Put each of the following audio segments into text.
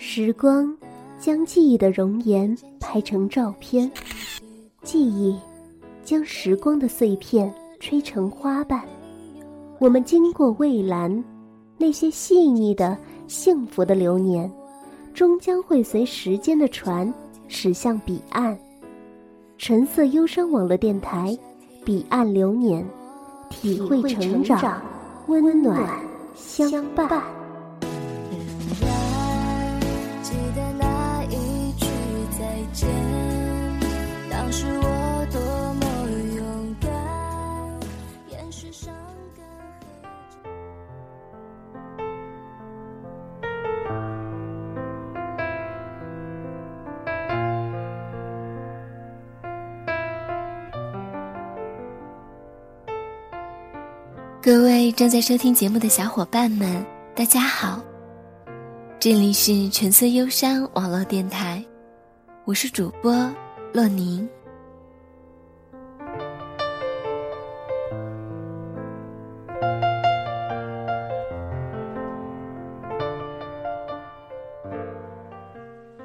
时光将记忆的容颜拍成照片，记忆将时光的碎片吹成花瓣。我们经过蔚蓝，那些细腻的、幸福的流年，终将会随时间的船驶向彼岸。橙色忧伤网络电台，彼岸流年，体会成长，温暖相伴。各位正在收听节目的小伙伴们，大家好！这里是橙色忧伤网络电台，我是主播洛宁。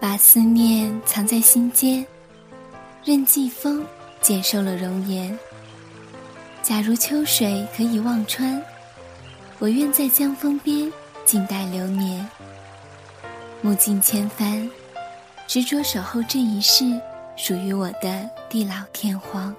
把思念藏在心间，任季风减瘦了容颜。假如秋水可以望穿，我愿在江风边静待流年。目尽千帆，执着守候这一世属于我的地老天荒。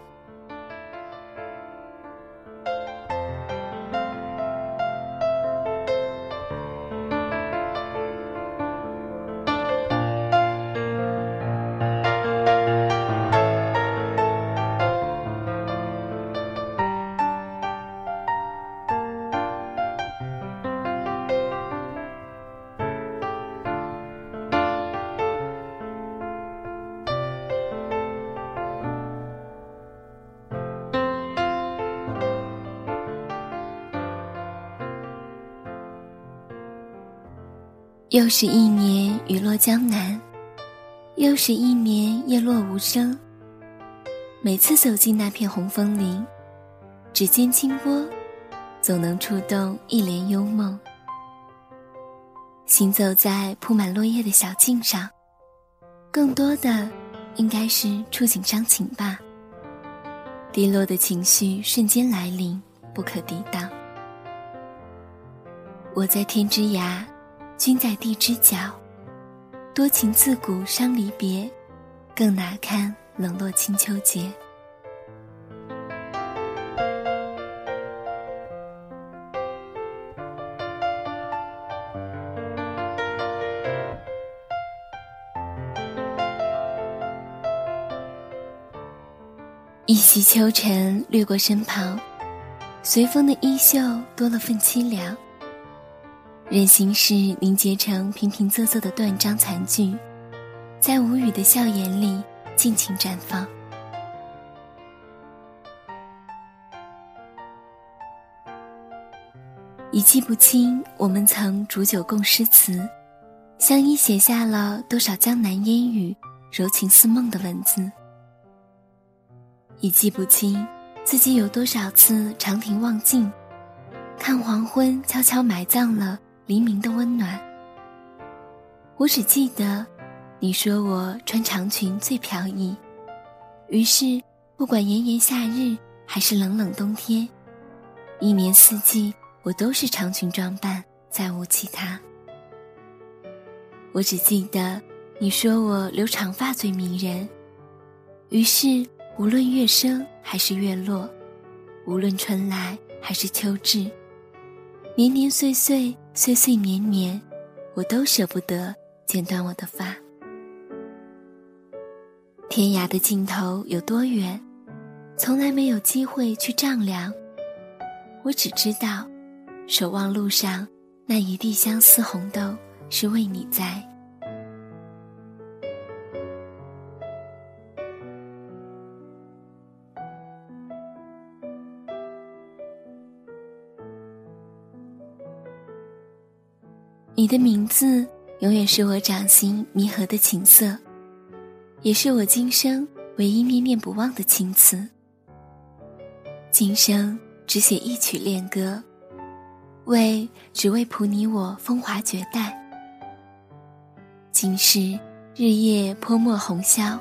又是一年雨落江南，又是一年叶落无声。每次走进那片红枫林，指尖轻拨，总能触动一帘幽梦。行走在铺满落叶的小径上，更多的应该是触景伤情吧。低落的情绪瞬间来临，不可抵挡。我在天之涯。君在地之角，多情自古伤离别，更哪堪冷落清秋节。一袭秋尘掠过身旁，随风的衣袖多了份凄凉。任心事凝结成平平仄仄的断章残句，在无语的笑颜里尽情绽放。已记不清我们曾煮酒共诗词，相依写下了多少江南烟雨、柔情似梦的文字。已记不清自己有多少次长亭望尽，看黄昏悄悄埋葬了。黎明的温暖，我只记得你说我穿长裙最飘逸，于是不管炎炎夏日还是冷冷冬天，一年四季我都是长裙装扮，再无其他。我只记得你说我留长发最迷人，于是无论月升还是月落，无论春来还是秋至。年年岁岁，岁岁年年，我都舍不得剪断我的发。天涯的尽头有多远，从来没有机会去丈量。我只知道，守望路上那一地相思红豆，是为你栽。你的名字永远是我掌心弥合的情色，也是我今生唯一念念不忘的情词。今生只写一曲恋歌，为只为谱你我风华绝代。今世日夜泼墨红绡，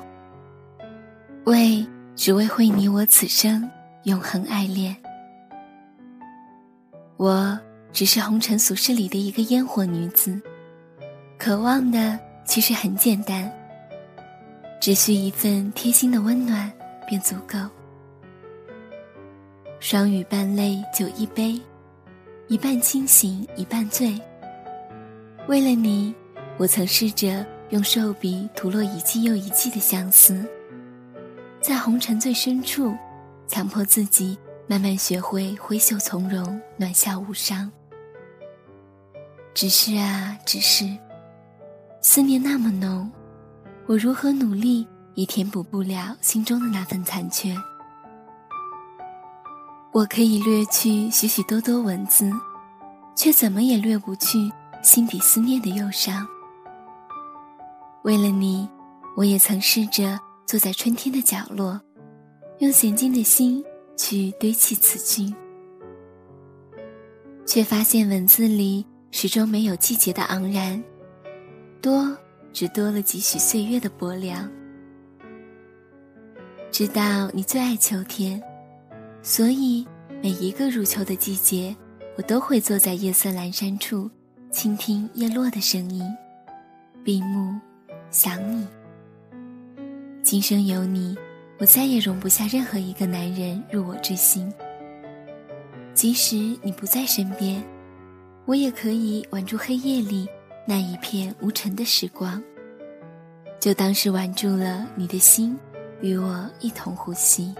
为只为会你我此生永恒爱恋。我只是红尘俗世里的一个烟火女子，渴望的其实很简单，只需一份贴心的温暖便足够。双语半泪酒一杯，一半清醒一半醉。为了你，我曾试着用瘦笔涂落一季又一季的相思，在红尘最深处，强迫自己慢慢学会挥袖从容，暖笑无伤。只是啊，只是，思念那么浓，我如何努力也填补不了心中的那份残缺。我可以略去许许多多文字，却怎么也略不去心底思念的忧伤。为了你，我也曾试着坐在春天的角落，用娴静的心去堆砌词句，却发现文字里始终没有季节的盎然，多只多了几许岁月的薄凉。知道你最爱秋天。所以，每一个入秋的季节，我都会坐在夜色阑珊处，倾听叶落的声音，闭目想你。今生有你，我再也容不下任何一个男人入我之心。即使你不在身边，我也可以挽住黑夜里那一片无尘的时光，就当是挽住了你的心，与我一同呼吸。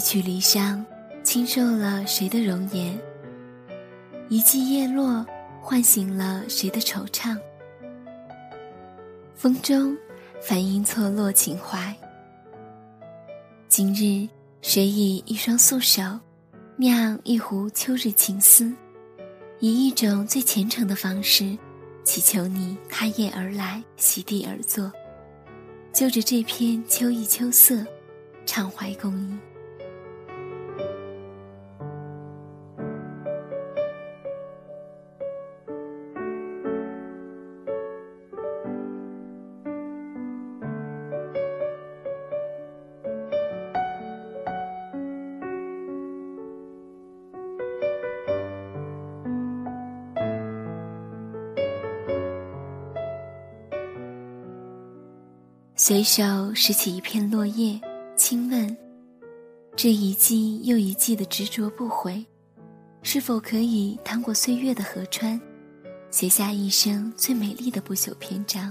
一曲离殇，轻瘦了谁的容颜？一季叶落，唤醒了谁的惆怅？风中，梵音错落情怀。今日，谁以一双素手，酿一壶秋日情思，以一种最虔诚的方式，祈求你踏叶而来，席地而坐，就着这片秋意秋色，畅怀共饮。随手拾起一片落叶，轻问：“这一季又一季的执着不悔，是否可以趟过岁月的河川，写下一生最美丽的不朽篇章？”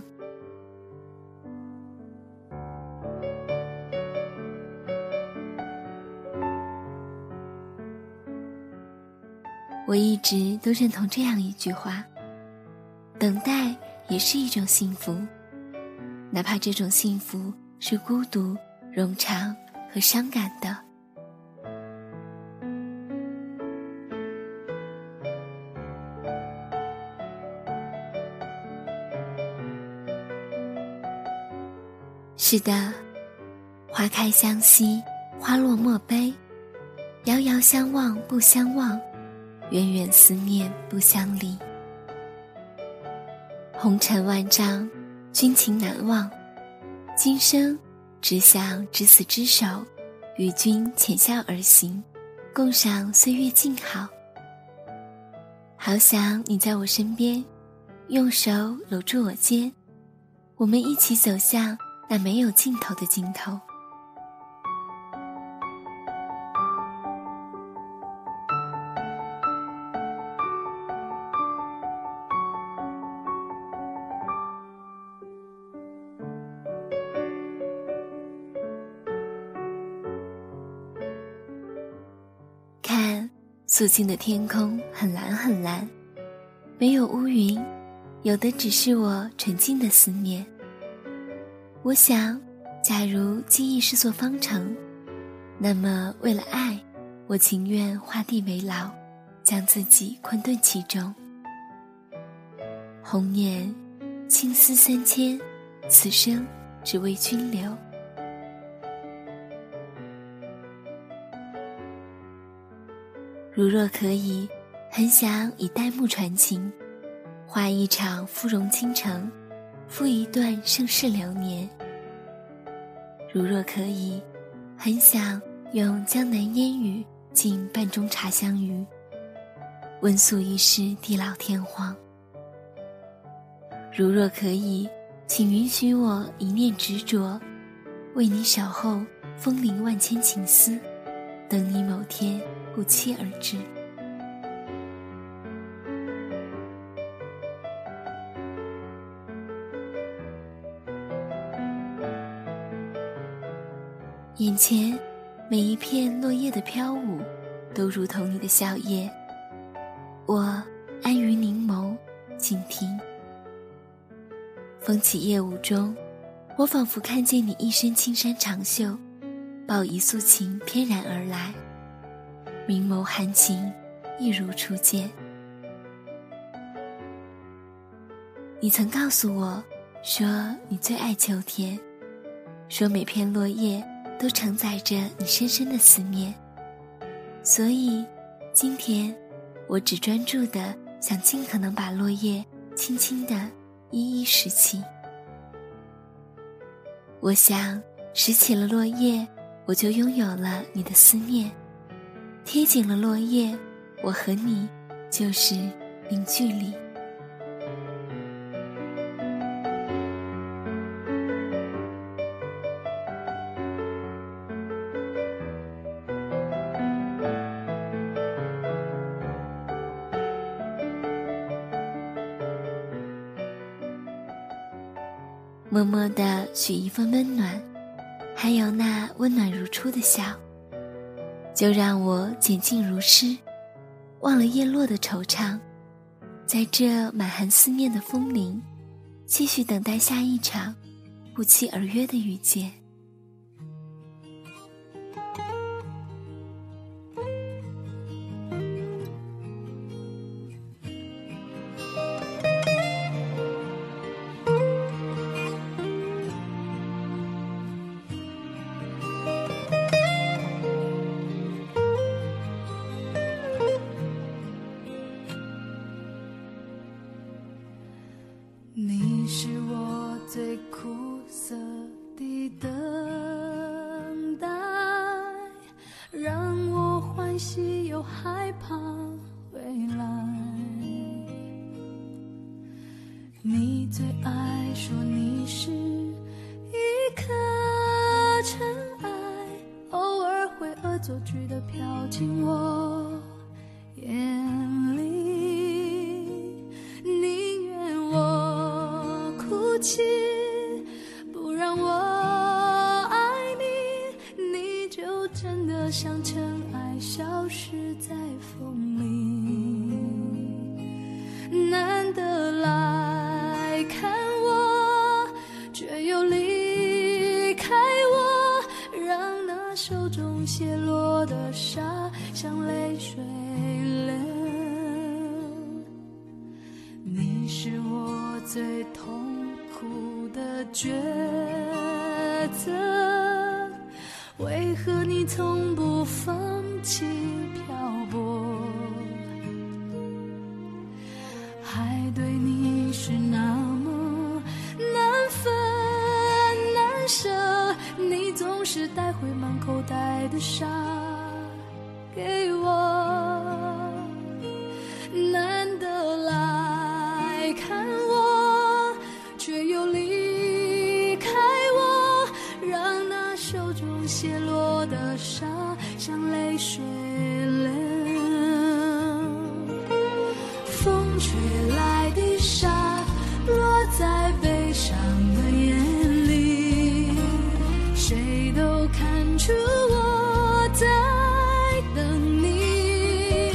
我一直都认同这样一句话：“等待也是一种幸福。”哪怕这种幸福是孤独、冗长和伤感的。是的，花开相惜，花落莫悲；遥遥相望不相忘，远远思念不相离。红尘万丈。君情难忘，今生只想执子之手，与君浅笑而行，共赏岁月静好。好想你在我身边，用手搂住我肩，我们一起走向那没有尽头的尽头。素净的天空很蓝很蓝，没有乌云，有的只是我纯净的思念。我想，假如记忆是座方程，那么为了爱，我情愿画地为牢，将自己困顿其中。红颜，青丝三千，此生只为君留。如若可以，很想以代木传情，画一场芙蓉倾城，赋一段盛世流年。如若可以，很想用江南烟雨敬半盅茶香余，温宿一世地老天荒。如若可以，请允许我一念执着，为你守候风铃万千情丝，等你某天。不期而至。眼前每一片落叶的飘舞，都如同你的笑靥。我安于凝眸，静听。风起夜雾中，我仿佛看见你一身青衫长袖，抱一素琴翩然而来。明眸含情，一如初见。你曾告诉我，说你最爱秋天，说每片落叶都承载着你深深的思念。所以，今天我只专注的想尽可能把落叶轻轻的一一拾起。我想，拾起了落叶，我就拥有了你的思念。贴紧了落叶，我和你就是零距离。默默的许一份温暖，还有那温暖如初的笑。就让我简静如诗，忘了叶落的惆怅，在这满含思念的风铃，继续等待下一场不期而约的遇见。说手中泻落的沙像泪水流，你是我最痛苦的抉择，为何你从不放弃？风吹来的砂落在悲伤的眼里谁都看出我在等你。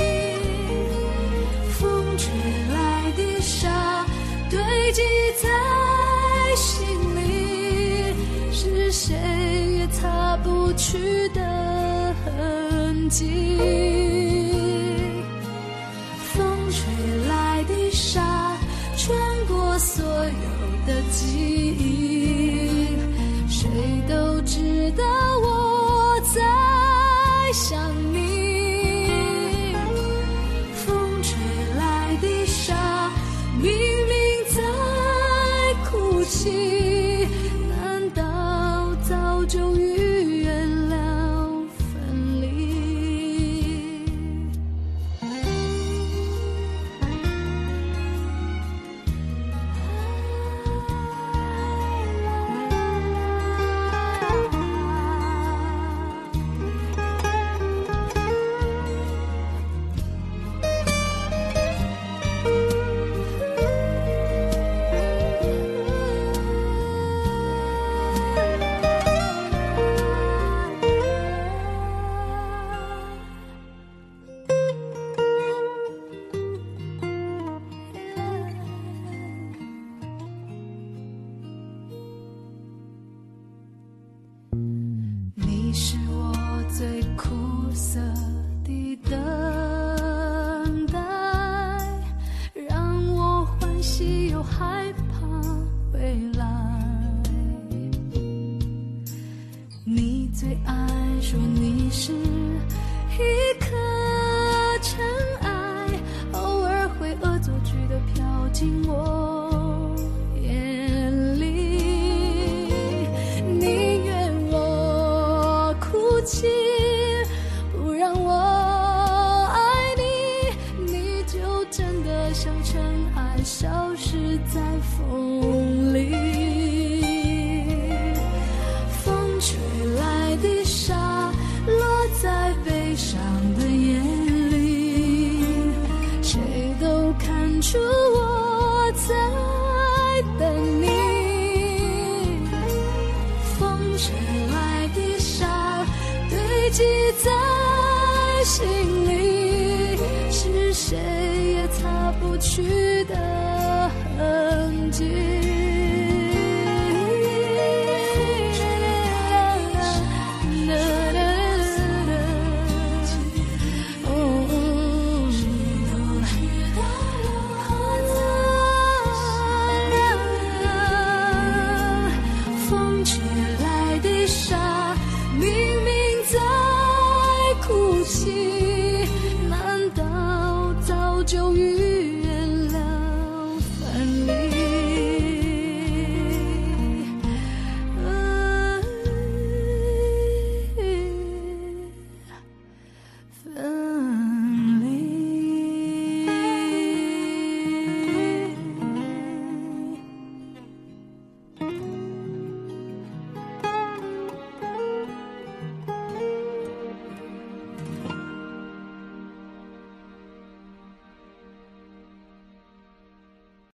风吹来的砂堆积在心里是谁也擦不去的痕迹。记在心里是谁也擦不去的痕迹。就遇